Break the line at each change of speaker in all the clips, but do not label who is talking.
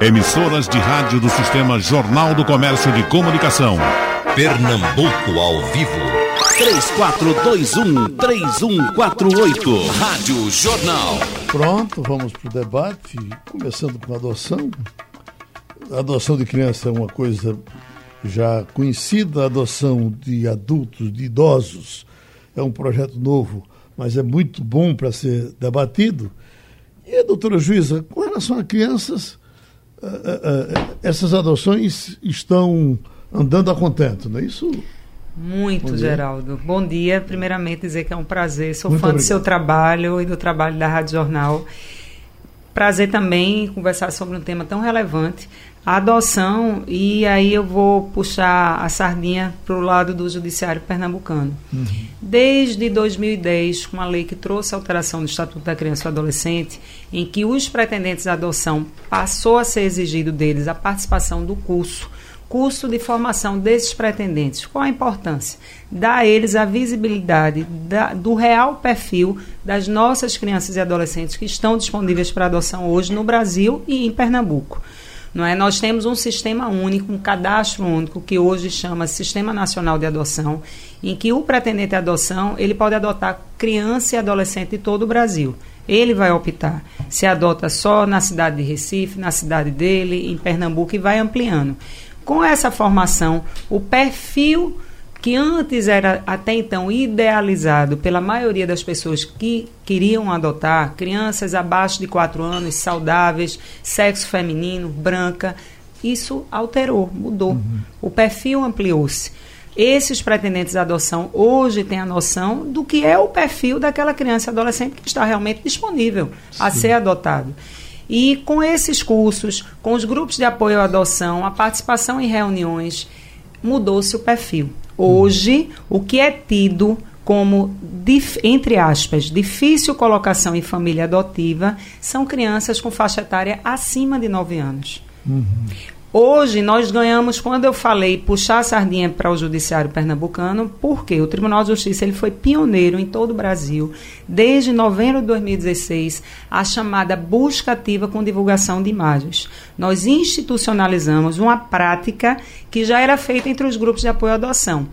Emissoras de rádio do Sistema Jornal do Comércio de Comunicação.
Pernambuco ao vivo. 3421-3148. Rádio Jornal.
Pronto, vamos para o debate. Começando com a adoção. A adoção de criança é uma coisa já conhecida, a adoção de adultos, de idosos, é um projeto novo, mas é muito bom para ser debatido. E, doutora Juíza, com relação a crianças, essas adoções estão andando a contento, não é isso?
Muito, Bom Geraldo. Bom dia. Primeiramente, dizer que é um prazer. Sou Muito fã obrigado. do seu trabalho e do trabalho da Rádio Jornal. Prazer também conversar sobre um tema tão relevante a adoção, e aí eu vou puxar a sardinha para o lado do judiciário pernambucano. Uhum. Desde 2010, com a lei que trouxe a alteração do Estatuto da Criança e do Adolescente, em que os pretendentes à adoção passou a ser exigido deles a participação do curso, curso de formação desses pretendentes. Qual a importância? Dar a eles a visibilidade da, do real perfil das nossas crianças e adolescentes que estão disponíveis para adoção hoje no Brasil e em Pernambuco. Não é? Nós temos um sistema único, um cadastro único, que hoje chama Sistema Nacional de Adoção, em que o pretendente à adoção ele pode adotar criança e adolescente de todo o Brasil. Ele vai optar se adota só na cidade de Recife, na cidade dele, em Pernambuco e vai ampliando. Com essa formação, o perfil que antes era até então idealizado pela maioria das pessoas que queriam adotar crianças abaixo de 4 anos, saudáveis, sexo feminino, branca, isso alterou, mudou. Uhum. O perfil ampliou-se. Esses pretendentes à adoção hoje têm a noção do que é o perfil daquela criança adolescente que está realmente disponível Sim. a ser adotado. E com esses cursos, com os grupos de apoio à adoção, a participação em reuniões, mudou-se o perfil. Hoje, o que é tido como, entre aspas, difícil colocação em família adotiva são crianças com faixa etária acima de 9 anos. Uhum. Hoje nós ganhamos, quando eu falei puxar a sardinha para o judiciário pernambucano, porque o Tribunal de Justiça ele foi pioneiro em todo o Brasil, desde novembro de 2016, a chamada busca ativa com divulgação de imagens. Nós institucionalizamos uma prática que já era feita entre os grupos de apoio à adoção.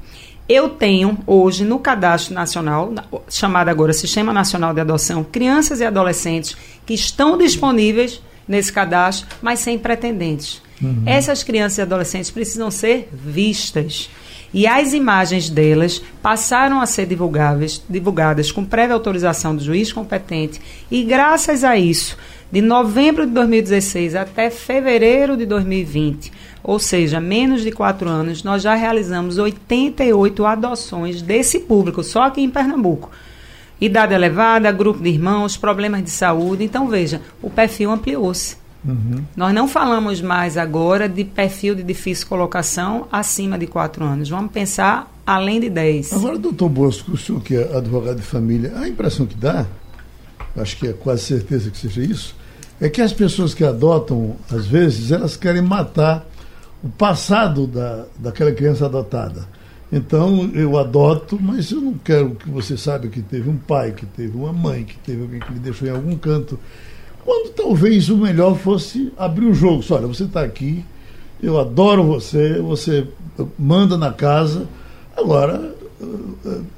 Eu tenho hoje no cadastro nacional, chamado agora Sistema Nacional de Adoção, crianças e adolescentes que estão disponíveis nesse cadastro, mas sem pretendentes. Uhum. Essas crianças e adolescentes precisam ser vistas. E as imagens delas passaram a ser divulgáveis, divulgadas com prévia autorização do juiz competente. E graças a isso, de novembro de 2016 até fevereiro de 2020, ou seja, menos de quatro anos, nós já realizamos 88 adoções desse público, só aqui em Pernambuco. Idade elevada, grupo de irmãos, problemas de saúde. Então, veja, o perfil ampliou-se. Uhum. Nós não falamos mais agora de perfil de difícil colocação acima de 4 anos. Vamos pensar além de 10.
Agora, doutor Bosco, o senhor que é advogado de família, a impressão que dá, acho que é quase certeza que seja isso, é que as pessoas que adotam, às vezes, elas querem matar o passado da, daquela criança adotada. Então eu adoto, mas eu não quero que você saiba que teve um pai, que teve uma mãe, que teve alguém que me deixou em algum canto. Quando talvez o melhor fosse abrir o jogo. Só, olha, você está aqui, eu adoro você, você manda na casa. Agora,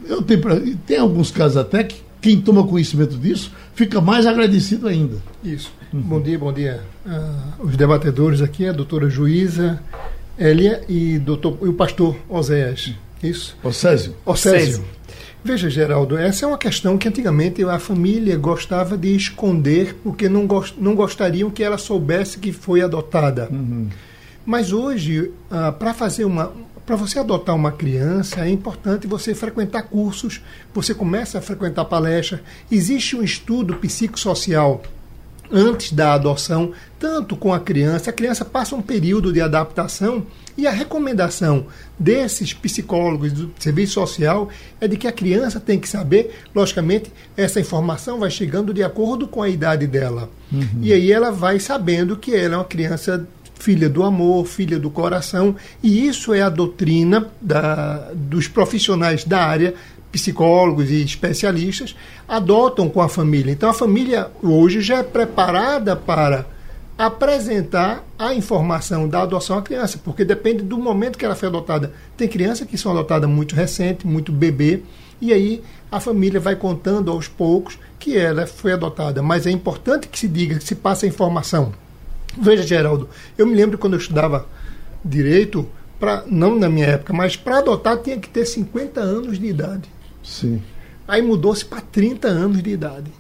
eu tenho, tem alguns casos até que quem toma conhecimento disso fica mais agradecido ainda.
Isso. Uhum. Bom dia, bom dia. Uh, os debatedores aqui, a doutora Juíza, Elia e, doutor, e o pastor Oséias. Isso?
Océsio.
Océsio. Veja, Geraldo, essa é uma questão que antigamente a família gostava de esconder porque não, gost, não gostariam que ela soubesse que foi adotada. Uhum. Mas hoje, ah, para fazer uma. Para você adotar uma criança, é importante você frequentar cursos, você começa a frequentar palestras. Existe um estudo psicossocial antes da adoção, tanto com a criança. A criança passa um período de adaptação e a recomendação desses psicólogos do serviço social é de que a criança tem que saber, logicamente, essa informação vai chegando de acordo com a idade dela. Uhum. E aí ela vai sabendo que ela é uma criança filha do amor, filha do coração, e isso é a doutrina da, dos profissionais da área psicólogos e especialistas adotam com a família. Então a família hoje já é preparada para apresentar a informação da adoção à criança, porque depende do momento que ela foi adotada. Tem crianças que são adotadas muito recente, muito bebê, e aí a família vai contando aos poucos que ela foi adotada. Mas é importante que se diga, que se passe a informação. Veja, Geraldo, eu me lembro quando eu estudava direito, pra, não na minha época, mas para adotar tinha que ter 50 anos de idade.
Sim.
Aí mudou-se para 30 anos de idade.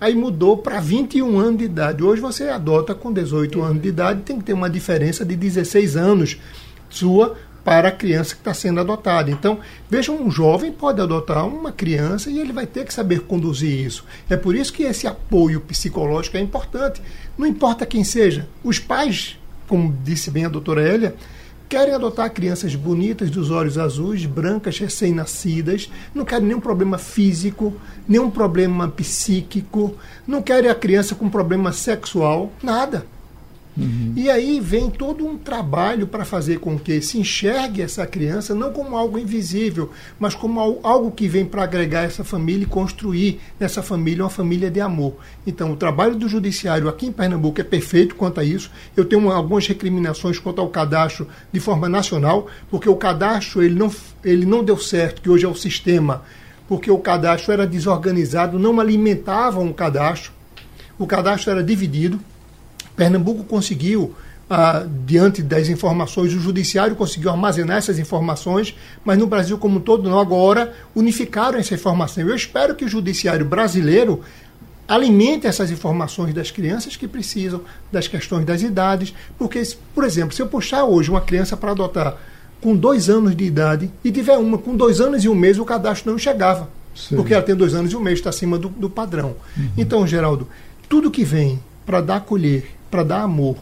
Aí mudou para 21 anos de idade. Hoje você adota com 18 anos de idade, tem que ter uma diferença de 16 anos sua para a criança que está sendo adotada. Então, veja, um jovem pode adotar uma criança e ele vai ter que saber conduzir isso. É por isso que esse apoio psicológico é importante. Não importa quem seja. Os pais, como disse bem a doutora Elia, querem adotar crianças bonitas, dos olhos azuis, brancas, recém-nascidas, não querem nenhum problema físico, nenhum problema psíquico, não querem a criança com problema sexual, nada. Uhum. E aí vem todo um trabalho para fazer com que se enxergue essa criança não como algo invisível, mas como algo que vem para agregar essa família e construir nessa família uma família de amor. Então, o trabalho do judiciário aqui em Pernambuco é perfeito quanto a isso. Eu tenho algumas recriminações quanto ao cadastro de forma nacional, porque o cadastro ele não, ele não deu certo, que hoje é o sistema, porque o cadastro era desorganizado, não alimentavam o cadastro. O cadastro era dividido Pernambuco conseguiu, ah, diante das informações, o judiciário conseguiu armazenar essas informações, mas no Brasil como um todo não. Agora unificaram essa informação. Eu espero que o judiciário brasileiro alimente essas informações das crianças que precisam, das questões das idades, porque, por exemplo, se eu puxar hoje uma criança para adotar com dois anos de idade e tiver uma com dois anos e um mês, o cadastro não chegava. Sim. Porque ela tem dois anos e um mês, está acima do, do padrão. Uhum. Então, Geraldo, tudo que vem para dar colher para dar amor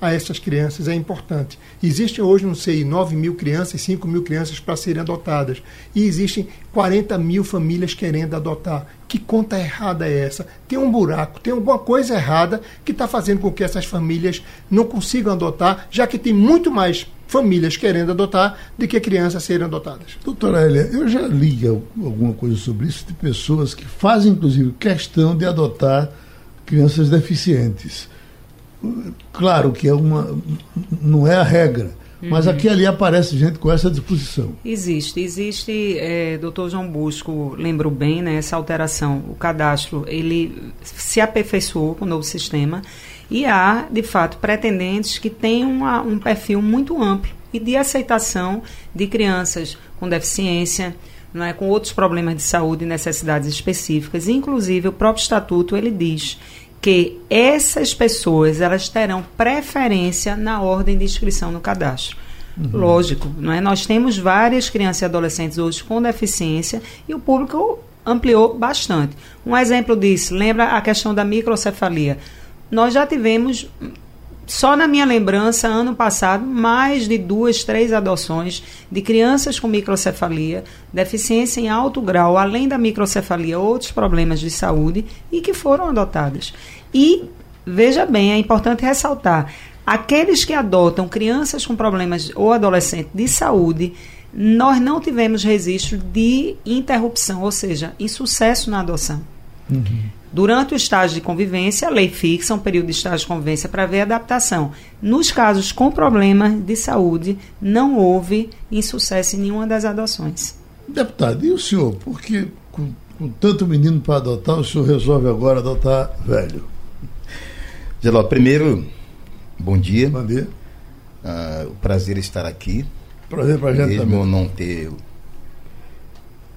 a essas crianças é importante. Existem hoje, não sei, 9 mil crianças, 5 mil crianças para serem adotadas. E existem 40 mil famílias querendo adotar. Que conta errada é essa? Tem um buraco, tem alguma coisa errada que está fazendo com que essas famílias não consigam adotar, já que tem muito mais famílias querendo adotar do que crianças serem adotadas.
Doutora Elia, eu já li alguma coisa sobre isso de pessoas que fazem, inclusive, questão de adotar crianças deficientes. Claro que é uma, não é a regra, mas uhum. aqui ali aparece gente com essa disposição.
Existe, existe, é, doutor João Busco lembrou bem, né, essa alteração, o cadastro, ele se aperfeiçoou com o novo sistema e há, de fato, pretendentes que têm uma, um perfil muito amplo e de aceitação de crianças com deficiência, não é, com outros problemas de saúde e necessidades específicas. Inclusive, o próprio estatuto ele diz que essas pessoas elas terão preferência na ordem de inscrição no cadastro. Uhum. Lógico, não é? Nós temos várias crianças e adolescentes hoje com deficiência e o público ampliou bastante. Um exemplo disso, lembra a questão da microcefalia. Nós já tivemos só na minha lembrança, ano passado, mais de duas, três adoções de crianças com microcefalia, deficiência em alto grau, além da microcefalia, outros problemas de saúde e que foram adotadas. E, veja bem, é importante ressaltar: aqueles que adotam crianças com problemas ou adolescentes de saúde, nós não tivemos registro de interrupção, ou seja, insucesso na adoção. Uhum. Durante o estágio de convivência, a lei fixa um período de estágio de convivência para ver adaptação. Nos casos com problemas de saúde, não houve insucesso em nenhuma das adoções.
Deputado, e o senhor? Porque com, com tanto menino para adotar, o senhor resolve agora adotar velho?
Geló, primeiro, bom dia.
Bom dia.
Uh, o prazer estar aqui.
Prazer para a gente
Mesmo
também.
eu não ter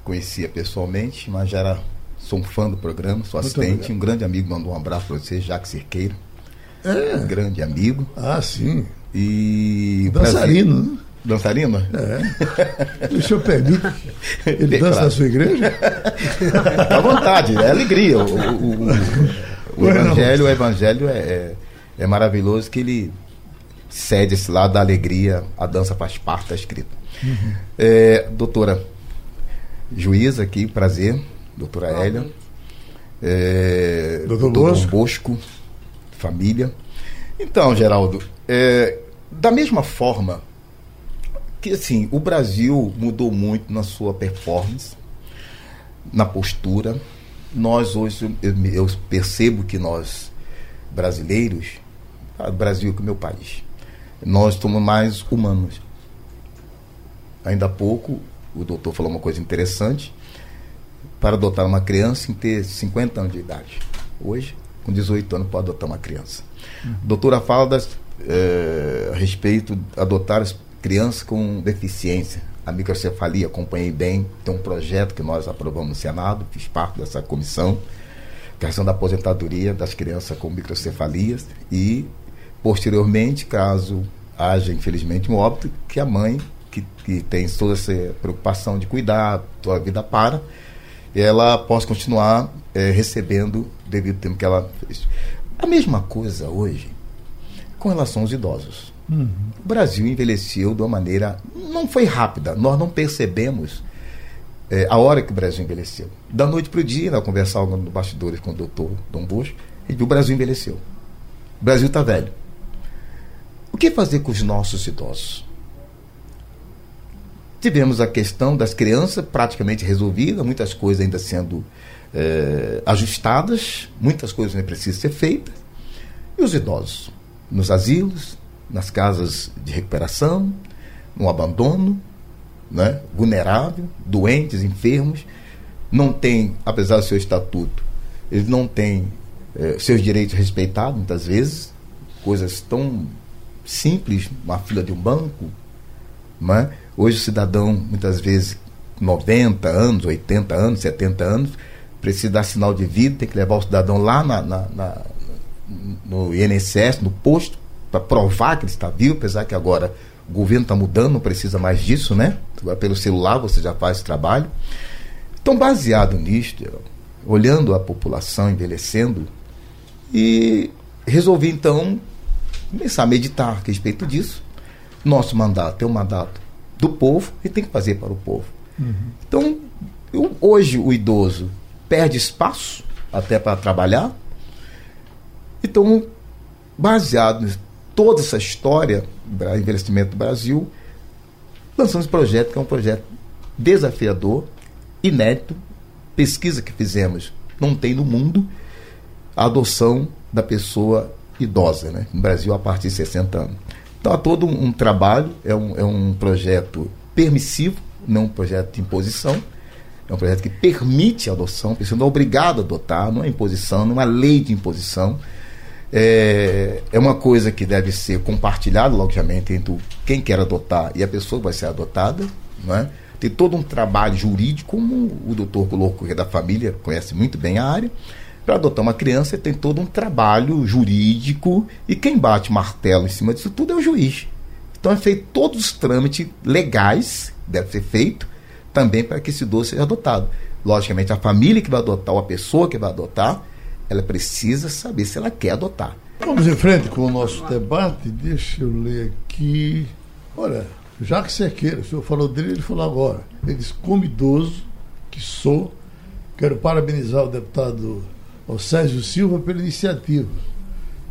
conhecia pessoalmente, mas já era Sou um fã do programa, sou assistente. Um grande amigo mandou um abraço para você, Jacques Cerqueiro. É. Um grande amigo.
Ah, sim.
E.
Dançarino, né?
Dançarino?
É. o senhor permite? Ele dança claro. na sua igreja?
à vontade, é alegria. O, o, o, o evangelho, o evangelho é, é, é, maravilhoso que ele cede esse lado da alegria, a dança faz parte, está escrito. Uhum. É, doutora juíza aqui, prazer doutora Hélia, é, doutor, doutor Bosco. família. Então, Geraldo, é, da mesma forma que assim, o Brasil mudou muito na sua performance, na postura. Nós hoje, eu, eu percebo que nós, brasileiros, o Brasil que o meu país. Nós somos mais humanos. Ainda há pouco, o doutor falou uma coisa interessante. Para adotar uma criança, em ter 50 anos de idade. Hoje, com 18 anos, pode adotar uma criança. Uhum. Doutora fala das, é, a respeito de adotar as crianças com deficiência. A microcefalia, acompanhei bem, tem um projeto que nós aprovamos no Senado, fiz parte dessa comissão, questão da aposentadoria das crianças com microcefalias e, posteriormente, caso haja, infelizmente, um óbito, que a mãe, que, que tem toda essa preocupação de cuidar, toda a vida para, ela possa continuar é, recebendo devido ao tempo que ela fez. A mesma coisa hoje com relação aos idosos. Uhum. O Brasil envelheceu de uma maneira. não foi rápida, nós não percebemos é, a hora que o Brasil envelheceu. Da noite para o dia, eu conversava no bastidores com o doutor Dom Bush, ele viu o Brasil envelheceu. O Brasil está velho. O que fazer com os nossos idosos? Tivemos a questão das crianças praticamente resolvida, muitas coisas ainda sendo é, ajustadas, muitas coisas ainda precisam ser feitas. E os idosos? Nos asilos, nas casas de recuperação, no abandono, né? vulnerável, doentes, enfermos, não tem, apesar do seu estatuto, eles não têm é, seus direitos respeitados muitas vezes, coisas tão simples, uma fila de um banco, né? Hoje o cidadão, muitas vezes, 90 anos, 80 anos, 70 anos, precisa dar sinal de vida, tem que levar o cidadão lá na, na, na no INSS, no posto, para provar que ele está vivo, apesar que agora o governo está mudando, não precisa mais disso, né? Agora pelo celular você já faz esse trabalho. Então, baseado nisto, olhando a população envelhecendo, e resolvi então começar a meditar a respeito disso. Nosso mandato é um mandato do povo e tem que fazer para o povo. Uhum. Então, eu, hoje o idoso perde espaço até para trabalhar. Então, baseado em toda essa história do envelhecimento do Brasil, lançamos esse projeto, que é um projeto desafiador, inédito, pesquisa que fizemos, não tem no mundo a adoção da pessoa idosa, né? no Brasil a partir de 60 anos. Então há todo um, um trabalho, é um, é um projeto permissivo, não um projeto de imposição. É um projeto que permite a adoção, pessoa não é obrigado a adotar, não é imposição, não é lei de imposição. É, é uma coisa que deve ser compartilhada, logicamente, entre quem quer adotar e a pessoa que vai ser adotada. Não é? Tem todo um trabalho jurídico, como o doutor Colocou, que é da família, conhece muito bem a área. Para adotar uma criança tem todo um trabalho jurídico e quem bate martelo em cima disso tudo é o juiz. Então é feito todos os trâmites legais, deve ser feito, também para que esse idoso seja adotado. Logicamente, a família que vai adotar ou a pessoa que vai adotar, ela precisa saber se ela quer adotar.
Vamos em frente com o nosso debate. Deixa eu ler aqui. Olha, já que você queira, o senhor falou dele, ele falou agora. Ele diz, como idoso que sou, quero parabenizar o deputado ao Sérgio Silva pela iniciativa.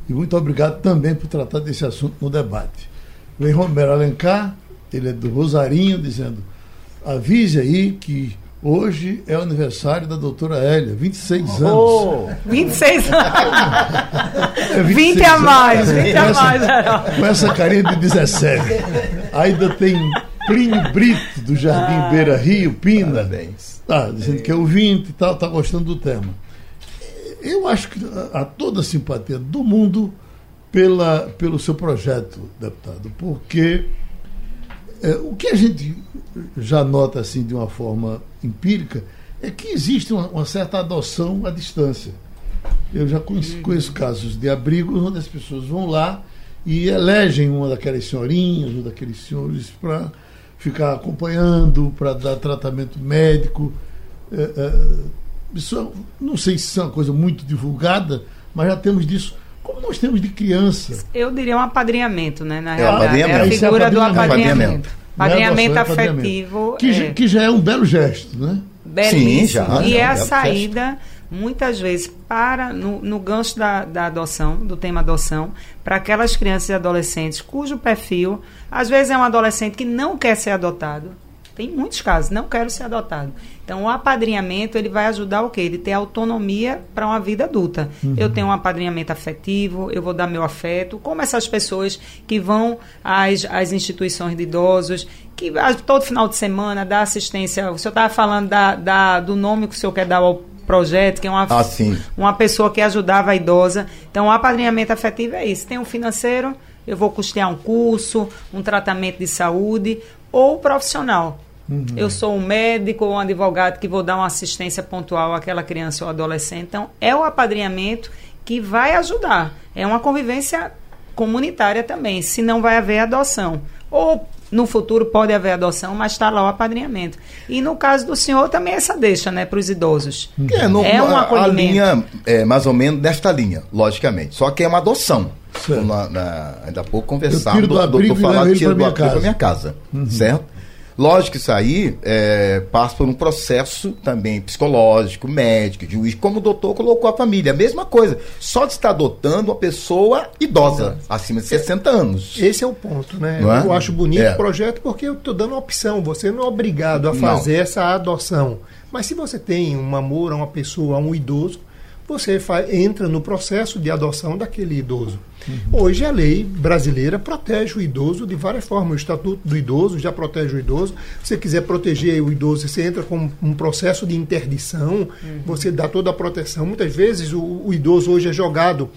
E muito obrigado também por tratar desse assunto no debate. Vem Romero Alencar, ele é do Rosarinho, dizendo: avise aí que hoje é o aniversário da doutora Hélia, 26 anos. Oh,
26 anos. é 26 20 a mais, 20 a mais.
Essa, com essa carinha de 17. Ainda tem Plínio Brito, do Jardim ah, Beira Rio, Pina. Parabéns. Tá, dizendo que é ouvinte e tal, tá gostando do tema eu acho que há toda a simpatia do mundo pela, pelo seu projeto, deputado, porque é, o que a gente já nota assim de uma forma empírica é que existe uma, uma certa adoção à distância. Eu já conheço, uhum. conheço, casos de abrigos onde as pessoas vão lá e elegem uma daquelas senhorinhas ou daqueles senhores para ficar acompanhando, para dar tratamento médico. É, é, isso é, não sei se é uma coisa muito divulgada, mas já temos disso. Como nós temos de criança.
Eu diria um apadrinhamento, né? Na é, realidade, é a figura é do apadrinhamento. Apadrinhamento afetivo.
Que, é... que já é um belo gesto, né?
Belíssimo. Sim, já. E é a saída, muitas vezes, para no, no gancho da, da adoção, do tema adoção, para aquelas crianças e adolescentes cujo perfil, às vezes é um adolescente que não quer ser adotado, Tem muitos casos, não quero ser adotado. Então, o apadrinhamento, ele vai ajudar o quê? Ele ter autonomia para uma vida adulta. Uhum. Eu tenho um apadrinhamento afetivo, eu vou dar meu afeto, como essas pessoas que vão às, às instituições de idosos, que todo final de semana dá assistência. O senhor estava falando da, da, do nome que o senhor quer dar ao projeto, que é uma,
ah,
uma pessoa que ajudava a idosa. Então, o apadrinhamento afetivo é isso. Tem um financeiro, eu vou custear um curso, um tratamento de saúde, ou profissional. Uhum. Eu sou um médico ou um advogado que vou dar uma assistência pontual àquela criança ou adolescente. Então, é o apadrinhamento que vai ajudar. É uma convivência comunitária também, se não vai haver adoção. Ou no futuro pode haver adoção, mas está lá o apadrinhamento. E no caso do senhor também essa deixa, né, para os idosos.
É, no, é um acolhimento. A linha é mais ou menos desta linha, logicamente. Só que é uma adoção. Na, na, ainda há pouco conversamos,
do, do, do,
falar tiro do abrigo para minha casa, uhum. certo? Lógico que isso aí é, passa por um processo também psicológico, médico, juiz, como o doutor colocou a família. A mesma coisa. Só de estar adotando uma pessoa idosa, acima de 60 anos.
Esse é o ponto, né? É? Eu acho bonito é. o projeto porque eu estou dando uma opção. Você não é obrigado a fazer não. essa adoção. Mas se você tem um amor a uma pessoa, a um idoso, você faz, entra no processo de adoção daquele idoso. Uhum. Hoje a lei brasileira protege o idoso de várias formas. O Estatuto do Idoso já protege o idoso. Se você quiser proteger o idoso, você entra com um processo de interdição, uhum. você dá toda a proteção. Muitas vezes o, o idoso hoje é jogado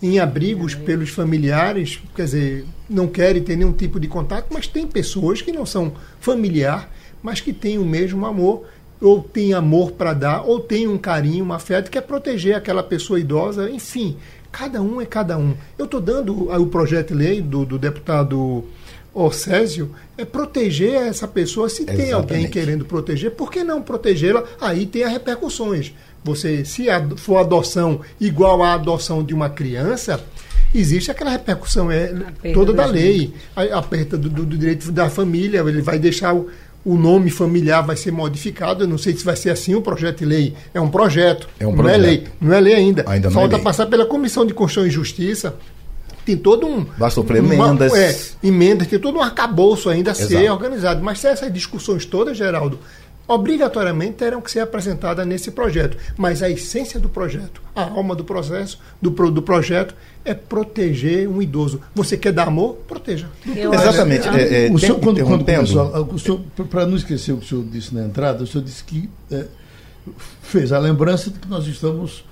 em abrigos uhum. pelos familiares, quer dizer, não querem ter nenhum tipo de contato, mas tem pessoas que não são familiar, mas que têm o mesmo amor ou tem amor para dar, ou tem um carinho, um afeto, que é proteger aquela pessoa idosa, enfim, cada um é cada um. Eu estou dando o projeto de lei do, do deputado Orcésio, é proteger essa pessoa. Se Exatamente. tem alguém querendo proteger, por que não protegê-la? Aí tem as repercussões. Você, se for adoção igual à adoção de uma criança, existe aquela repercussão é, toda da lei. A, a perda do, do, do, direito da família, ele vai deixar o, o nome familiar vai ser modificado. Eu não sei se vai ser assim o projeto de lei. É um projeto. É um projeto. Não é lei. Não é lei ainda. ainda Falta é passar pela Comissão de Constituição e Justiça. Tem todo um.
Vai sofrer emendas.
é, emendas, tem todo um arcabouço ainda a Exato. ser organizado. Mas se essas discussões todas, Geraldo, obrigatoriamente terão que ser apresentadas nesse projeto. Mas a essência do projeto, a alma do processo, do, do projeto, é proteger um idoso. Você quer dar amor? Proteja.
Eu Exatamente. É,
é, o senhor, quando, quando começou, para não esquecer o que o senhor disse na entrada, o senhor disse que é, fez a lembrança de que nós estamos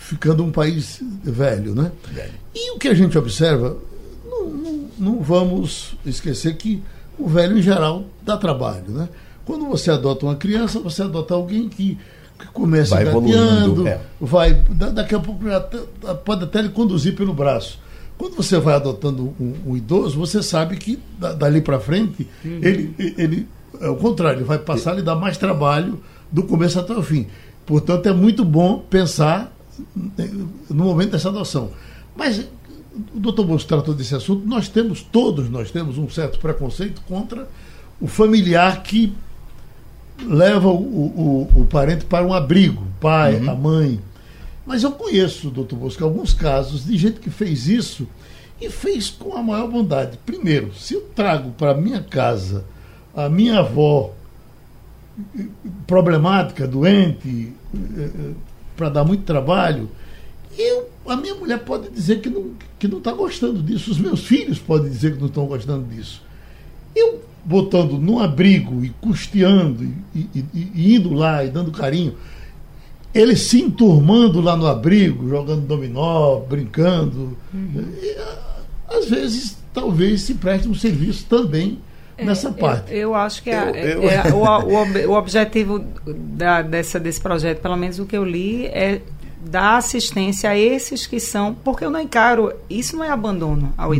ficando um país velho, né? Velho. E o que a gente observa, não, não, não vamos esquecer que o velho, em geral, dá trabalho, né? Quando você adota uma criança, você adota alguém que, que começa vai gateando, é. vai, daqui a pouco pode até lhe conduzir pelo braço. Quando você vai adotando um, um idoso, você sabe que dali para frente uhum. ele, ele é o contrário, ele vai passar a lhe dar mais trabalho do começo até o fim. Portanto, é muito bom pensar no momento dessa adoção. Mas o doutor Bolso tratou desse assunto, nós temos, todos nós temos um certo preconceito contra o familiar que leva o, o, o parente para um abrigo, o pai, uhum. a mãe. Mas eu conheço, doutor Bosco, alguns casos de gente que fez isso e fez com a maior bondade. Primeiro, se eu trago para minha casa a minha avó problemática, doente, eh, eh, para dar muito trabalho, eu, a minha mulher pode dizer que não que não está gostando disso, os meus filhos podem dizer que não estão gostando disso. Eu botando num abrigo e custeando e, e, e, indo lá e dando carinho, eles se enturmando lá no abrigo, jogando dominó, brincando. Uhum. E, às vezes, talvez se preste um serviço também é, nessa parte.
Eu, eu acho que a, eu, eu... É, o, o, o, objetivo da, dessa, desse projeto, pelo menos o que eu li, é dar assistência a esses que são, porque eu não encaro, isso não é abandono ao uhum.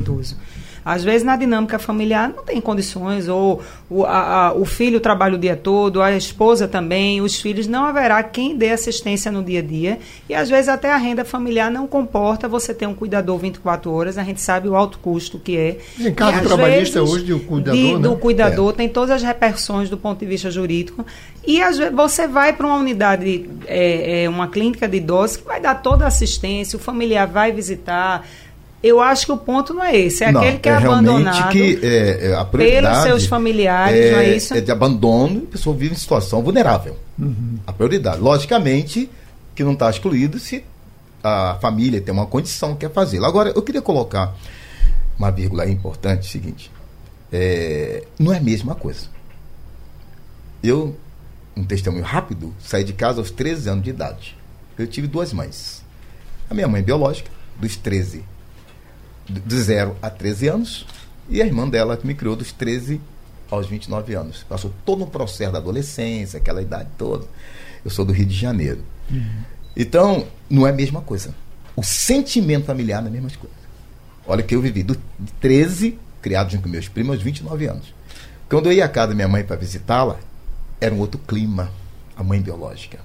Às vezes, na dinâmica familiar, não tem condições, ou o, a, a, o filho trabalha o dia todo, a esposa também, os filhos, não haverá quem dê assistência no dia a dia. E às vezes até a renda familiar não comporta você ter um cuidador 24 horas, a gente sabe o alto custo que é.
Em caso trabalhista hoje de um cuidador. De,
né? Do cuidador, é. tem todas as repercussões do ponto de vista jurídico. E às vezes você vai para uma unidade, é, é, uma clínica de idosos que vai dar toda a assistência, o familiar vai visitar Eu acho que o ponto não é esse, é não, aquele que é, é abandonado
que, é, é
pelos seus familiares, é, não é isso?
É de abandono, a pessoa vive em situação vulnerável. Uhum. A prioridade. Logicamente que não está excluído se a família tem uma condição que quer fazê-lo. Agora, eu queria colocar uma vírgula importante, é o seguinte, é, não é a mesma coisa. Eu, um testemunho rápido, saí de casa aos 13 anos de idade. Eu tive duas mães. A minha mãe biológica, dos 13 de 0 a 13 anos, e a irmã dela que me criou dos 13 aos 29 anos. Passou todo um processo da adolescência, aquela idade toda. Eu sou do Rio de Janeiro. Uhum. Então, não é a mesma coisa. O sentimento familiar não é a mesma coisa. Olha que eu vivi do 13, criado junto com meus primos, aos 29 anos. Quando eu ia à casa da minha mãe para visitá-la, era um outro clima, a mãe biológica.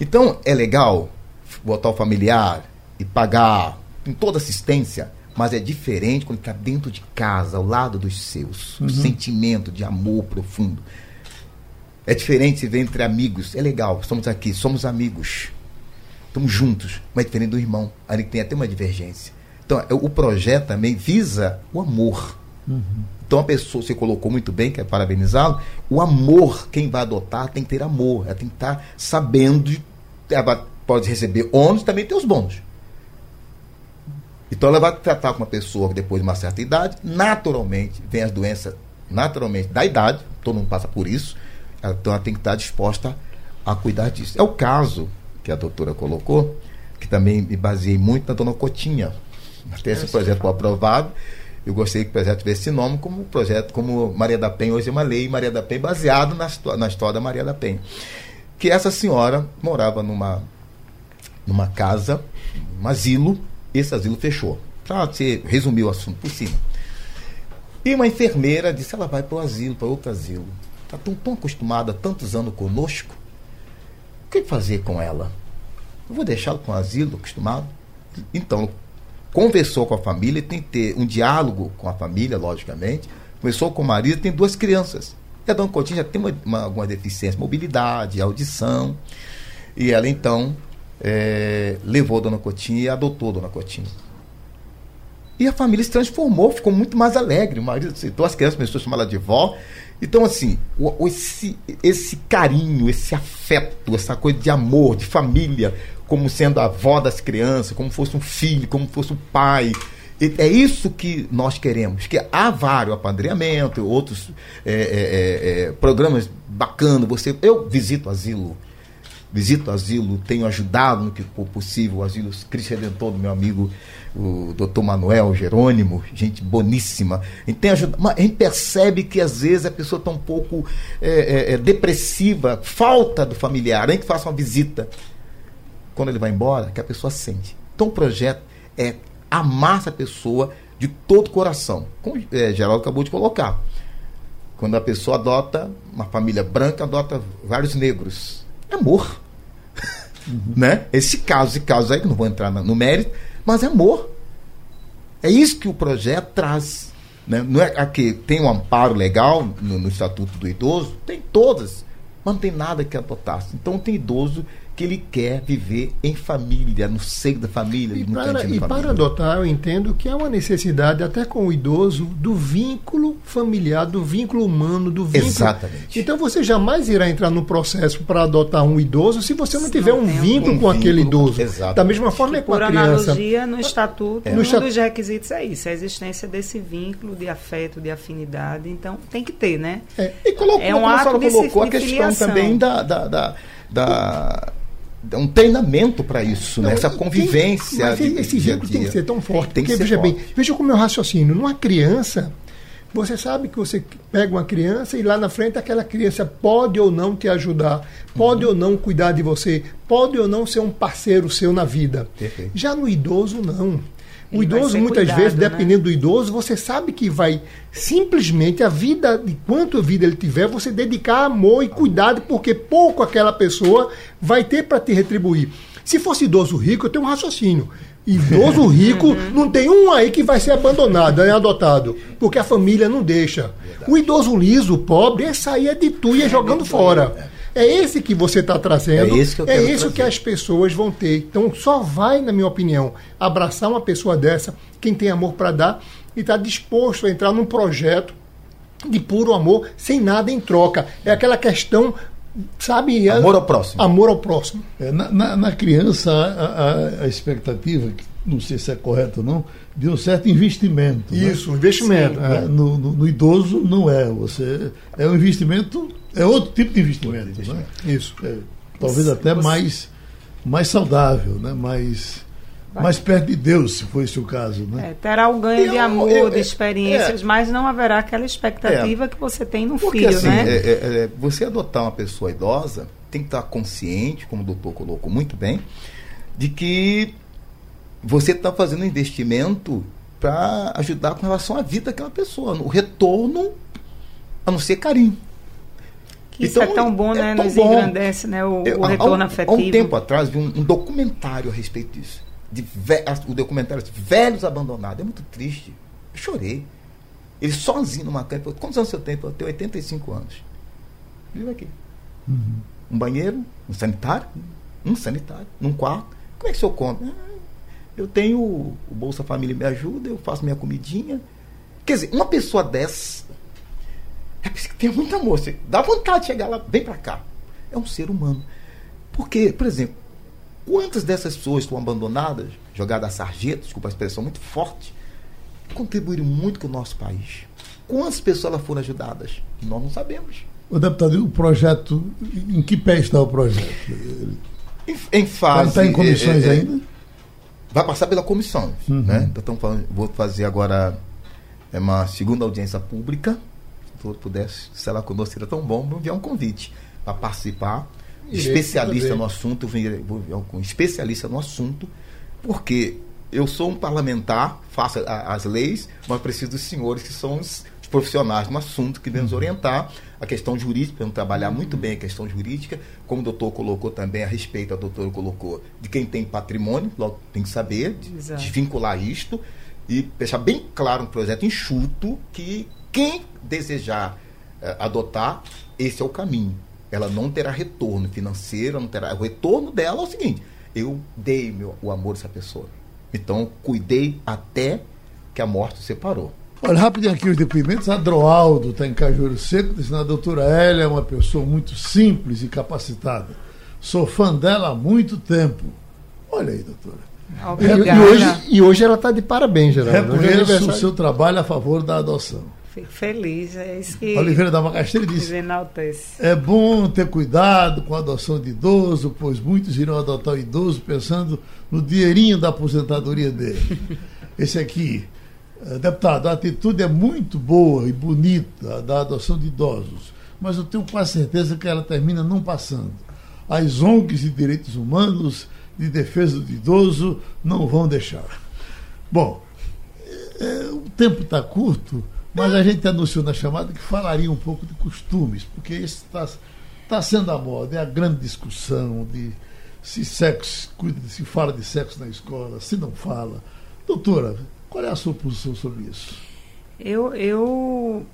Então, é legal botar o familiar e pagar em toda assistência mas é diferente quando está dentro de casa, ao lado dos seus. Uhum. Um sentimento de amor profundo. É diferente se ver entre amigos. É legal, estamos aqui, somos amigos. Estamos juntos, mas é diferente do irmão. Ali tem até uma divergência. Então, é, o projeto também visa o amor. Uhum. Então, a pessoa, você colocou muito bem, quer parabenizá-lo. O amor, quem vai adotar, tem que ter amor. Ela tem que estar sabendo. Ela pode receber ônus, também tem os bônus. Então ela vai tratar com uma pessoa que depois de uma certa idade, naturalmente, vem as doenças naturalmente da idade, todo mundo passa por isso, então ela tem que estar disposta a cuidar disso. É o caso que a doutora colocou, que também me baseei muito na dona Cotinha. Até esse projeto foi aprovado. Eu gostei que o projeto tivesse esse nome como projeto, como Maria da Penha, hoje é uma lei Maria da Penha, baseado na, na história da Maria da Penha. Que essa senhora morava numa, numa casa, um asilo, esse asilo fechou. Para você resumir o assunto por cima. E uma enfermeira disse: ela vai para o asilo, para outro asilo. Está tão, tão acostumada tantos anos conosco. O que fazer com ela? Eu vou deixá-la com o asilo, acostumado. Então, conversou com a família, tem que ter um diálogo com a família, logicamente. Conversou com o marido, tem duas crianças. E a dona Coutinho já tem uma, uma, alguma deficiência, mobilidade, audição. E ela, então, é, levou a Dona Cotinha e adotou a Dona Cotinha. E a família se transformou, ficou muito mais alegre. O marido aceitou, as crianças começaram a chamar ela de vó. Então, assim, o, esse, esse carinho, esse afeto, essa coisa de amor, de família, como sendo a avó das crianças, como fosse um filho, como fosse um pai. É isso que nós queremos. Que há vários apadreamento, outros é, é, é, é programas bacanas. Você, eu visito asilo visito o asilo, tenho ajudado no que for possível o asilo Cristo Redentor do meu amigo, o doutor Manuel Jerônimo, gente boníssima. A gente, tem ajudado, a gente percebe que às vezes a pessoa está um pouco é, é, é, depressiva, falta do familiar, a gente faça uma visita. Quando ele vai embora, que a pessoa sente. Então o projeto é amar essa pessoa de todo o coração, como é, Geraldo acabou de colocar. Quando a pessoa adota uma família branca, adota vários negros. É amor. Uhum. Né? Esse caso, esse caso aí, que não vou entrar no mérito, mas é amor. É isso que o projeto traz. Né? Não é aqui tem um amparo legal no, no Estatuto do Idoso? Tem todas, mas não tem nada que adotasse. Então tem idoso que ele quer viver em família, no seio da família.
E, para, e para adotar, eu entendo que é uma necessidade, até com o idoso, do vínculo familiar, do vínculo humano, do vínculo.
Exatamente.
Então você jamais irá entrar no processo para adotar um idoso se você não se tiver não um vínculo um com vínculo, aquele idoso.
Exatamente.
Da mesma forma é com
Por
a criança.
analogia, no estatuto, é. um dos requisitos é isso, a existência desse vínculo de afeto, de afinidade. Então tem que ter, né?
É. E colocou, é um ato de colocou a questão também da, da, da, da um treinamento para isso, né? não, né? essa convivência.
Tem, mas esse vínculo tem que ser tão forte. Tem porque, veja forte. bem, veja como é o raciocínio. Numa criança, você sabe que você pega uma criança e lá na frente aquela criança pode ou não te ajudar, pode uhum. ou não cuidar de você, pode ou não ser um parceiro seu na vida.
Perfeito.
Já no idoso, não. O idoso, muitas cuidado, vezes, né? dependendo do idoso, você sabe que vai simplesmente a vida, de quanto vida ele tiver, você dedicar amor e cuidado, porque pouco aquela pessoa vai ter para te retribuir. Se fosse idoso rico, eu tenho um raciocínio. Idoso rico, uhum. não tem um aí que vai ser abandonado, é adotado, porque a família não deixa. O idoso liso, pobre, aí é de tu e é jogando fora. É esse que você está trazendo.
É esse que eu
É isso que as pessoas vão ter. Então, só vai, na minha opinião, abraçar uma pessoa dessa, quem tem amor para dar, e está disposto a entrar num projeto de puro amor, sem nada em troca. É aquela questão, sabe? é-
Amor ao próximo.
Amor ao próximo.
É, na, na- na criança, a, a- a expectativa, que não sei se é correto ou não, de um certo investimento. né?
Isso, investimento.
Né?
é.
No, no- no idoso não é. Você é um investimento, é outro tipo de investimento. Né?
Isso.
É, talvez até
Você-
mais, mais saudável, né? mais,
Vai.
mais perto de Deus, se for esse o caso. Né?
É, terá o ganho de
Eu-
amor,
eu-
de
é-
experiências, mas não haverá aquela expectativa que você tem no
Porque
filho,
assim,
né?
é- é- é, você adotar uma pessoa idosa tem que estar consciente, como o doutor colocou muito bem, de que você está fazendo um investimento para ajudar com relação à vida daquela pessoa. O retorno, a não ser carinho.
Que isso
Então,
é tão bom,
é
né?
tão
Nos
bom.
engrandece, né? O,
Eu-
o retorno
há,
afetivo.
Há um tempo atrás vi um, um documentário a respeito disso. De ve- o documentário de velhos abandonados. É muito triste. Eu chorei. Ele sozinho numa cama. Quantos anos você tem? Eu tenho 85 anos. Vive aqui. Um banheiro, um sanitário, um sanitário, num quarto. Como é que o senhor conta? "Ah, Eu tenho o Bolsa Família me ajuda, eu faço minha comidinha. Quer dizer, uma pessoa dessa é preciso que tenha muito amor. Você dá vontade de chegar lá, vem pra cá. É um ser humano. Porque, por exemplo, quantas dessas pessoas estão abandonadas, jogadas a sarjeta, desculpa a expressão muito forte, contribuíram muito com o nosso país? Quantas pessoas elas foram ajudadas? Nós não sabemos.
O deputado, o projeto, em que pé está o projeto?
Em, em fase.
Está em comissões
é, é,
ainda?
Vai passar pela comissão.
Uhum.
Né? Então, falando- vou fazer agora é, uma segunda audiência pública. Se eu pudesse, sei lá, conosco seria tão bom, vou enviar um convite para participar.
Irei
especialista no assunto, vou enviar- um especialista no assunto, porque eu sou um parlamentar, faço a- as leis, mas preciso dos senhores que são os profissionais no assunto que vêm nos orientar a questão jurídica, vamos trabalhar muito bem a questão jurídica, como o doutor colocou também a respeito, a doutora colocou, de quem tem patrimônio, logo tem que saber, de,
Exato.
desvincular isto e deixar bem claro um projeto enxuto que quem desejar eh, adotar, esse é o caminho. Ela não terá retorno financeiro, não terá. O retorno dela é o seguinte: eu dei meu, o amor a essa pessoa. Então, cuidei até que a morte separou.
Olha, rapidinho aqui os depoimentos. Adroaldo está em Cajueiro Seco, dizendo a doutora Hélia é uma pessoa muito simples e capacitada. Sou fã dela há muito tempo. Olha aí, doutora.
Obrigada.
E hoje, e hoje ela está de parabéns, Geraldo. Hoje é
Reconheço o seu trabalho a favor da adoção.
Fico feliz. É isso que
Oliveira da Macaxeira disse. É bom ter cuidado com a adoção de idoso, pois muitos irão adotar o idoso pensando no dinheirinho da aposentadoria dele. Esse aqui, deputado, a atitude é muito boa e bonita da adoção de idosos, mas eu tenho quase certeza que ela termina não passando. As ONGs de direitos humanos, de defesa do idoso, não vão deixar. Bom, eh, o tempo está curto, mas a gente anunciou na chamada que falaria um pouco de costumes, porque isso está tá sendo a moda, é a grande discussão de se sexo, se fala de sexo na escola, se não fala. Doutora, qual é a sua posição sobre isso?
Eu, eu,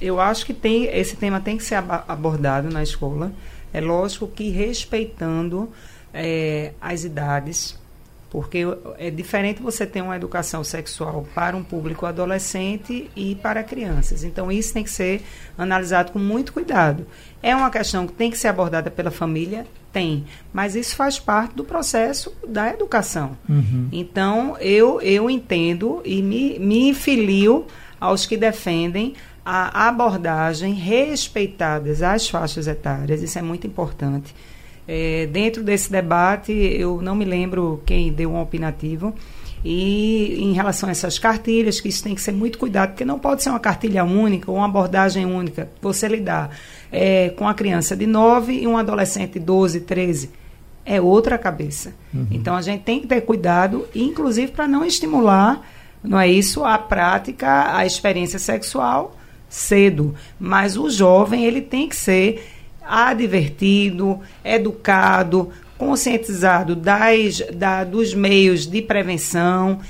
eu acho que tem, esse tema tem que ser abordado na escola. É lógico que respeitando eh, as idades, porque é diferente você ter uma educação sexual para um público adolescente e para crianças. Então, isso tem que ser analisado com muito cuidado. É uma questão que tem que ser abordada pela família? Tem. Mas isso faz parte do processo da educação. Então, eu, eu entendo e me, me filio aos que defendem a abordagem respeitadas às faixas etárias. Isso é muito importante. É, dentro desse debate, eu não me lembro quem deu um opinativo. E em relação a essas cartilhas, que isso tem que ser muito cuidado, porque não pode ser uma cartilha única ou uma abordagem única. Você lidar é, com a criança de 9 e um adolescente de 12, 13. É outra cabeça. Então a gente tem que ter cuidado, inclusive para não estimular, não é isso, a prática, a experiência sexual cedo. Mas o jovem, ele tem que ser advertido, educado, conscientizado das, da, dos meios de prevenção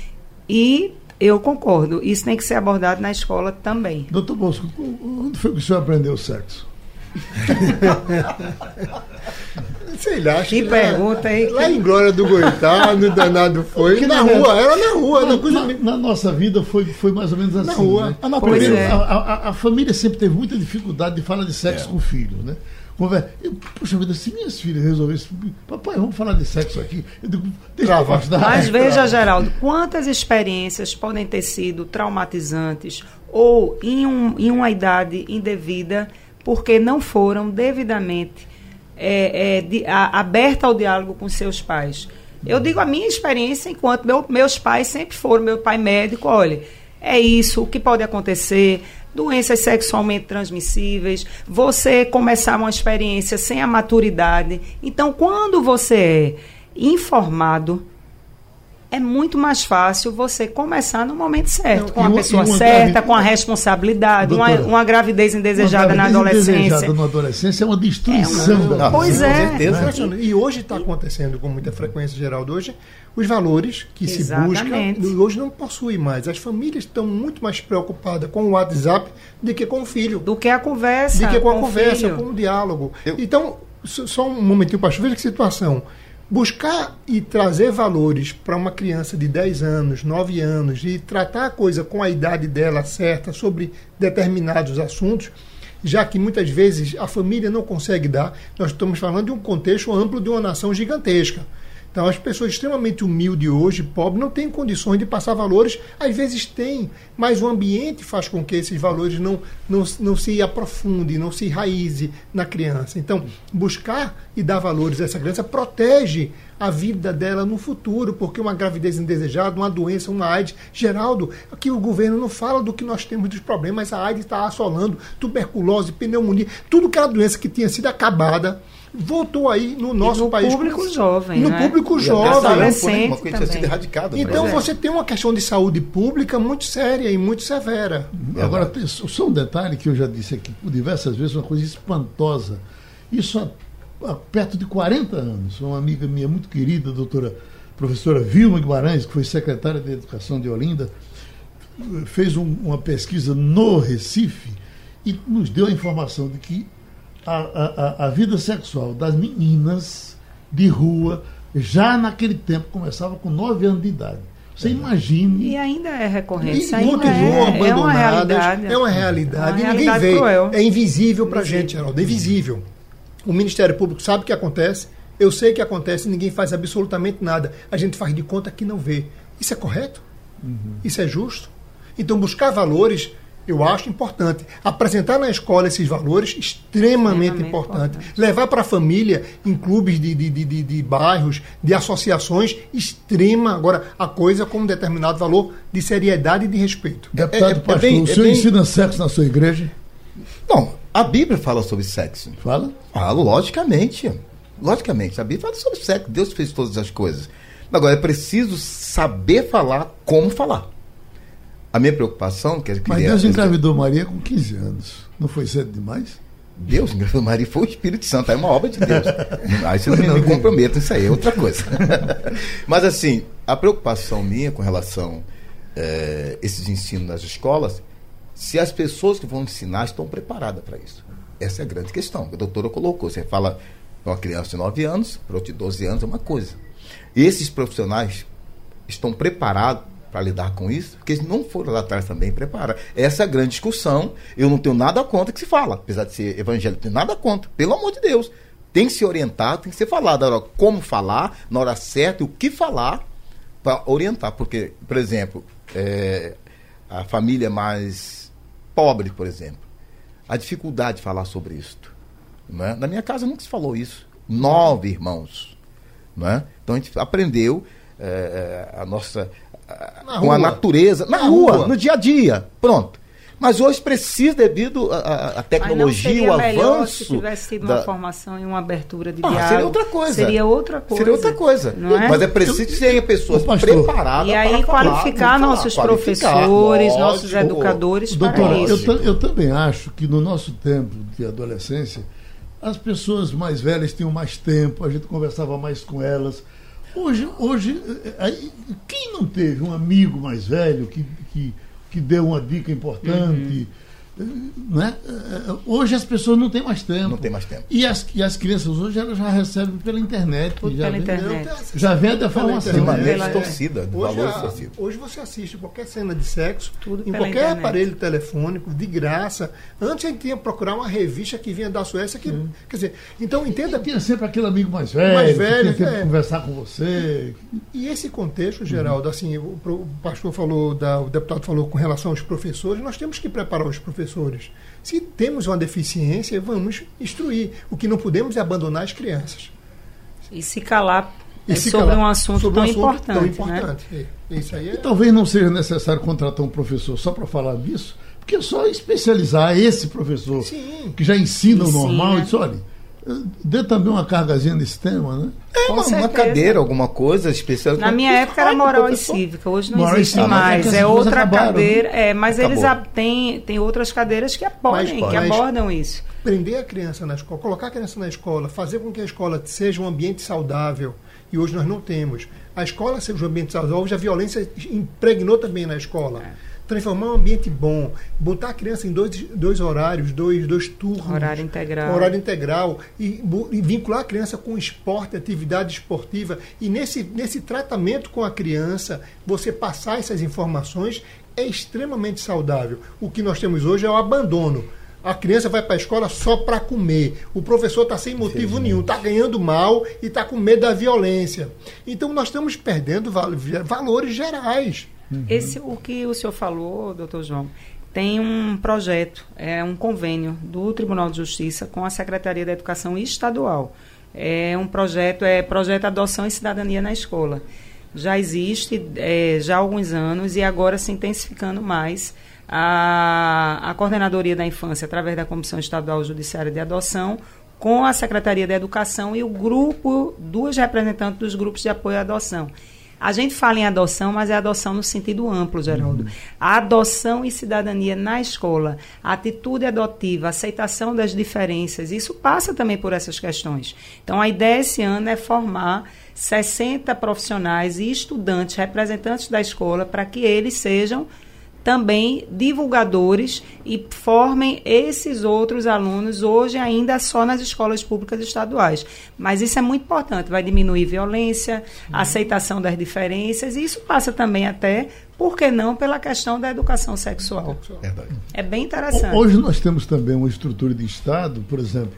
e eu concordo, isso tem que ser abordado na escola também.
Doutor Bosco, onde foi que o senhor aprendeu sexo?
Sei lá, acho
que, que pergunta aí.
Lá em Glória do Goitá, no danado foi. na, rua, era na rua.
Na, coisa... na, na, nossa vida foi, foi mais ou menos assim.
Na rua.
Né? A, Primeiro, é. a, a, a, família sempre teve muita dificuldade de falar de sexo é. com o filho, né? Conversa. Eu, puxa vida, se minhas filhas resolvessem, papai, vamos falar de sexo aqui. Eu digo,
deixa eu afastar. Mas veja, Geraldo, quantas experiências podem ter sido traumatizantes ou em, um, em uma idade indevida porque não foram devidamente é, é, de, a, aberta ao diálogo com seus pais. Eu digo a minha experiência enquanto meu, meus pais sempre foram, meu pai médico, olha, é isso, o que pode acontecer, doenças sexualmente transmissíveis, você começar uma experiência sem a maturidade. Então, quando você é informado, é muito mais fácil você começar no momento certo, Não, com a pessoa certa, com a responsabilidade, doutora, uma, uma, gravidez indesejada uma gravidez na adolescência. Indesejada
na adolescência é uma destruição
é da Pois é.
Né? E hoje está acontecendo com muita frequência geral de hoje, os valores que Exatamente. se busca hoje não possui mais. As famílias estão muito mais preocupadas com o WhatsApp do que com o filho.
Do que a conversa.
Do que com a com conversa, com o diálogo. Eu... Então, só um momentinho, pastor, veja que situação buscar e trazer valores para uma criança de 10 anos, 9 anos e tratar a coisa com a idade dela certa sobre determinados assuntos, já que muitas vezes a família não consegue dar. Nós estamos falando de um contexto amplo de uma nação gigantesca. Então, as pessoas extremamente humildes hoje, pobres, não têm condições de passar valores. Às vezes têm, mas o ambiente faz com que esses valores não, não, não se aprofundem, não se enraize na criança. Então, buscar e dar valores a essa criança protege a vida dela no futuro, porque uma gravidez indesejada, uma doença, uma AIDS. Geraldo, aqui o governo não fala do que nós temos dos problemas, a AIDS está assolando, tuberculose, pneumonia, tudo que era doença que tinha sido acabada voltou aí no nosso
no
país.
Público jovem,
no
né?
público jovem.
Adolescente uma coisa
sido erradicada.
Então você tem uma questão de saúde pública muito séria e muito severa.
Uhum. Agora, só um detalhe que eu já disse aqui por diversas vezes, uma coisa espantosa. Isso há, há perto de 40 anos. Uma amiga minha muito querida, a doutora professora Vilma Guimarães, que foi secretária de Educação de Olinda, fez um, uma pesquisa no Recife e nos deu a informação de que a, a, a vida sexual das meninas de rua já naquele tempo começava com 9 anos de idade. Você imagine.
E ainda é recorrente.
E continuam é, abandonadas. É uma realidade. É uma realidade. É uma ninguém vê. Cruel. É invisível para a gente, Geraldo. É invisível. O Ministério Público sabe o que acontece. Eu sei que acontece. Ninguém faz absolutamente nada. A gente faz de conta que não vê. Isso é correto? Uhum. Isso é justo? Então, buscar valores eu acho importante. Apresentar na escola esses valores, extremamente, extremamente importante. importante. Levar para a família, em clubes de, de, de, de, de bairros, de associações, extrema. Agora, a coisa com um determinado valor de seriedade e de respeito.
Deputado é, é, pastor, é bem, o senhor bem... ensina sexo na sua igreja?
Não, a Bíblia fala sobre sexo.
Fala?
Fala, logicamente. Logicamente. A Bíblia fala sobre sexo. Deus fez todas as coisas. Agora, é preciso saber falar como falar. A minha preocupação, que
Mas Deus engravidou Maria com 15 anos. Não foi cedo demais?
Deus engravidou Maria foi o Espírito Santo, é uma obra de Deus. Aí você não me, me comprometa, isso aí é outra coisa. Mas assim, a preocupação minha com relação a é, esses ensinos nas escolas, se as pessoas que vão ensinar estão preparadas para isso. Essa é a grande questão. A doutora colocou. Você fala para uma criança de 9 anos, para outra de 12 anos, é uma coisa. Esses profissionais estão preparados para lidar com isso, porque eles não foram lá atrás também preparados. Essa é grande discussão. Eu não tenho nada contra que se fala, apesar de ser evangélico, tenho nada contra. Pelo amor de Deus. Tem que ser orientado, tem que ser falado. Agora, como falar, na hora certa, o que falar para orientar. Porque, por exemplo, é, a família mais pobre, por exemplo, a dificuldade de falar sobre isso. Né? Na minha casa nunca se falou isso. Nove irmãos. Né? Então a gente aprendeu é, a nossa na com rua. a natureza, na, na rua, rua, no dia a dia. Pronto. Mas hoje precisa, devido à tecnologia, o avanço.
Se tivesse tido da... uma formação e uma abertura de ah, diálogo.
Seria outra coisa.
Seria outra coisa.
Seria outra coisa. Não é? Mas é preciso que tenha pessoas preparadas.
E aí qualificar falar, nossos professores, lógico, nossos educadores
doutora,
para isso.
Eu, eu também acho que no nosso tempo de adolescência, as pessoas mais velhas tinham mais tempo, a gente conversava mais com elas Hoje, hoje aí, quem não teve um amigo mais velho que, que, que deu uma dica importante? Né? Hoje as pessoas não têm mais tempo.
Não tem mais tempo.
E as, e as crianças hoje elas já recebem pela internet.
Tudo
já
pela
vem,
internet.
Já vem até formação.
De maneira distorcida, de
Hoje,
valor
a-
distorcido.
hoje você assiste qualquer cena de sexo
Tudo
em qualquer
internet.
aparelho telefônico, de graça. Antes a gente tinha que procurar uma revista que vinha da Suécia. Que, Quer dizer, então entenda.
Tinha sempre aquele amigo mais velho,
Mais
que
velho,
tinha tempo
é.
conversar com você.
E esse contexto, Geraldo, assim, o, o pastor falou, da- o deputado falou com relação aos professores, nós temos que preparar os professores. Se temos uma deficiência, vamos instruir. O que não podemos é abandonar as crianças.
E se calar
E
é
se
sobre
calar
um assunto
sobre
tão
um assunto
importante.
Tão
né?
importante. É, Isso aí
E
é.
talvez não seja necessário contratar um professor só para falar disso, porque é só especializar esse professor
Sim.
que já ensina o
Ensina.
normal e diz, olha, dê também uma cargazinha nesse tema, né?
É uma, uma cadeira, alguma coisa especial.
Na minha época era moral e cívica, hoje não
Moral e
existe
é
mais. É, outra
acabaram,
cadeira, é, mas eles
Acabou.
a- têm tem outras cadeiras que apoiam,
Mas-
que abordam isso.
prender a criança na escola, colocar a criança na escola, fazer com que a escola seja um ambiente saudável. E hoje nós não temos. A escola seja um ambiente saudável, hoje a violência impregnou também na escola. Transformar um ambiente bom, botar a criança em dois, dois horários, dois, dois turnos.
Horário integral.
Horário integral. E, e vincular a criança com esporte, atividade esportiva. E nesse, nesse tratamento com a criança, você passar essas informações é extremamente saudável. O que nós temos hoje é o abandono. A criança vai para a escola só para comer. O professor está sem motivo nenhum, está ganhando mal e está com medo da violência. Então nós estamos perdendo val- valores gerais.
Esse, o que o senhor falou, doutor João, tem um projeto, é um convênio do Tribunal de Justiça com a Secretaria da Educação Estadual. É um projeto, é projeto Adoção e Cidadania na Escola. Já existe é, já há alguns anos e agora se intensificando mais a, a Coordenadoria da Infância, através da Comissão Estadual Judiciária de Adoção, com a Secretaria da Educação e o grupo, duas representantes dos grupos de apoio à adoção. A gente fala em adoção, mas é adoção no sentido amplo, Geraldo. A adoção e cidadania na escola, a atitude adotiva, a aceitação das diferenças, isso passa também por essas questões. Então, a ideia esse ano é formar 60 profissionais e estudantes, representantes da escola, para que eles sejam também divulgadores e formem esses outros alunos hoje ainda só nas escolas públicas estaduais. Mas isso é muito importante, vai diminuir violência, aceitação das diferenças, e isso passa também até, por que não, pela questão da educação sexual.
Verdade.
É bem interessante.
Hoje nós temos também uma estrutura de Estado, por exemplo,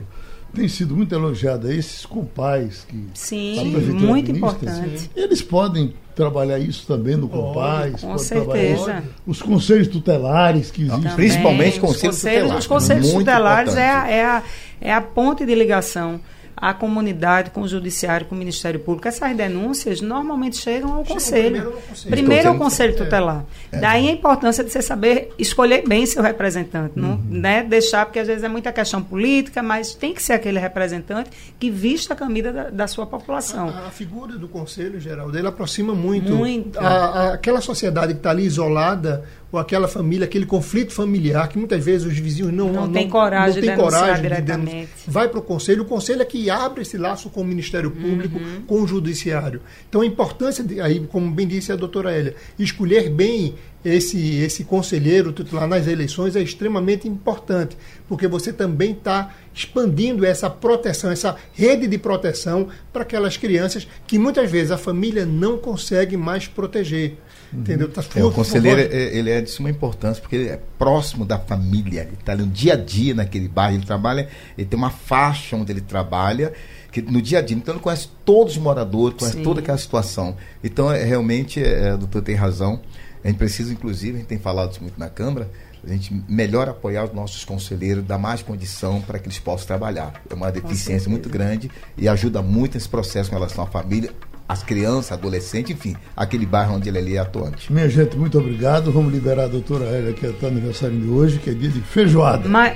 tem sido muito elogiada esses compais que
Sim,
a prefeitura
muito
administra.
importante.
Eles podem trabalhar isso também no compais,
com
podem
certeza.
trabalhar os conselhos tutelares que existem.
Também,
Principalmente
os
conselhos tutelares,
Os conselhos
muito
tutelares é a, é, a, é a ponte de ligação à comunidade, com o judiciário, com o Ministério Público. Essas denúncias normalmente chegam ao conselho.
primeiro no conselho.
Primeiro ao
Conselho-
tutelar. Daí a importância de você saber escolher bem seu representante. Não né, deixar, porque às vezes é muita questão política, mas tem que ser aquele representante que vista a camisa da, da sua população.
A, a figura do conselho, Geraldo, ele aproxima muito,
Muito.
A, a- aquela sociedade que está ali isolada, ou aquela família, aquele conflito familiar, que muitas vezes os vizinhos não,
Não tem coragem de
têm
denunciar
coragem de denunciar. Vai para o conselho, o conselho é que abre esse laço com o Ministério Público,
Uhum.
com o Judiciário. Então a importância, de, aí, como bem disse a doutora Hélia, escolher bem esse, esse conselheiro titular nas eleições é extremamente importante, porque você também está expandindo essa proteção, essa rede de proteção para aquelas crianças que muitas vezes a família não consegue mais proteger. Entendeu? Tá
É, o conselheiro é, ele é de suma importância porque ele é próximo da família, ele está ali no dia a dia naquele bairro, ele trabalha, ele tem uma faixa onde ele trabalha, que no dia a dia, então ele conhece todos os moradores, conhece
Sim.
toda aquela situação. Então, é, realmente, é, o doutor tem razão. A gente precisa, inclusive, a gente tem falado isso muito na Câmara, a gente melhor apoiar os nossos conselheiros, dar mais condição para que eles possam trabalhar. É uma deficiência muito grande e ajuda muito nesse processo com relação à família, às crianças, adolescentes, enfim, aquele bairro onde ele ali é atuante.
Minha gente, muito obrigado. Vamos liberar a doutora Hélia, que está aniversário de hoje, que é dia de feijoada.
Mas.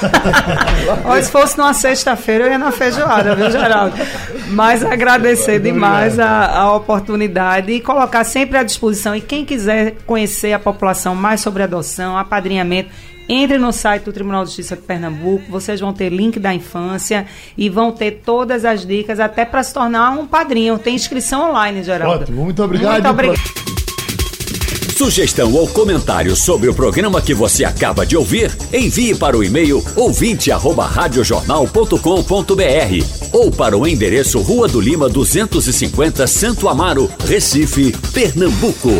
Olha, se fosse numa sexta-feira, eu ia na feijoada, viu, Geraldo? Mas agradecer demais a, a oportunidade e colocar sempre à disposição. E quem quiser conhecer a população mais sobre adoção, apadrinhamento, entre no site do Tribunal de Justiça de Pernambuco, vocês vão ter link da infância e vão ter todas as dicas, até para se tornar um padrinho. Tem inscrição online, Geraldo.
Ótimo, muito obrigado.
Muito obrig...
Sugestão ou comentário sobre o programa que você acaba de ouvir, envie para o e-mail ouvinte@radiojornal.com.br ou para o endereço Rua do Lima 250, Santo Amaro, Recife, Pernambuco.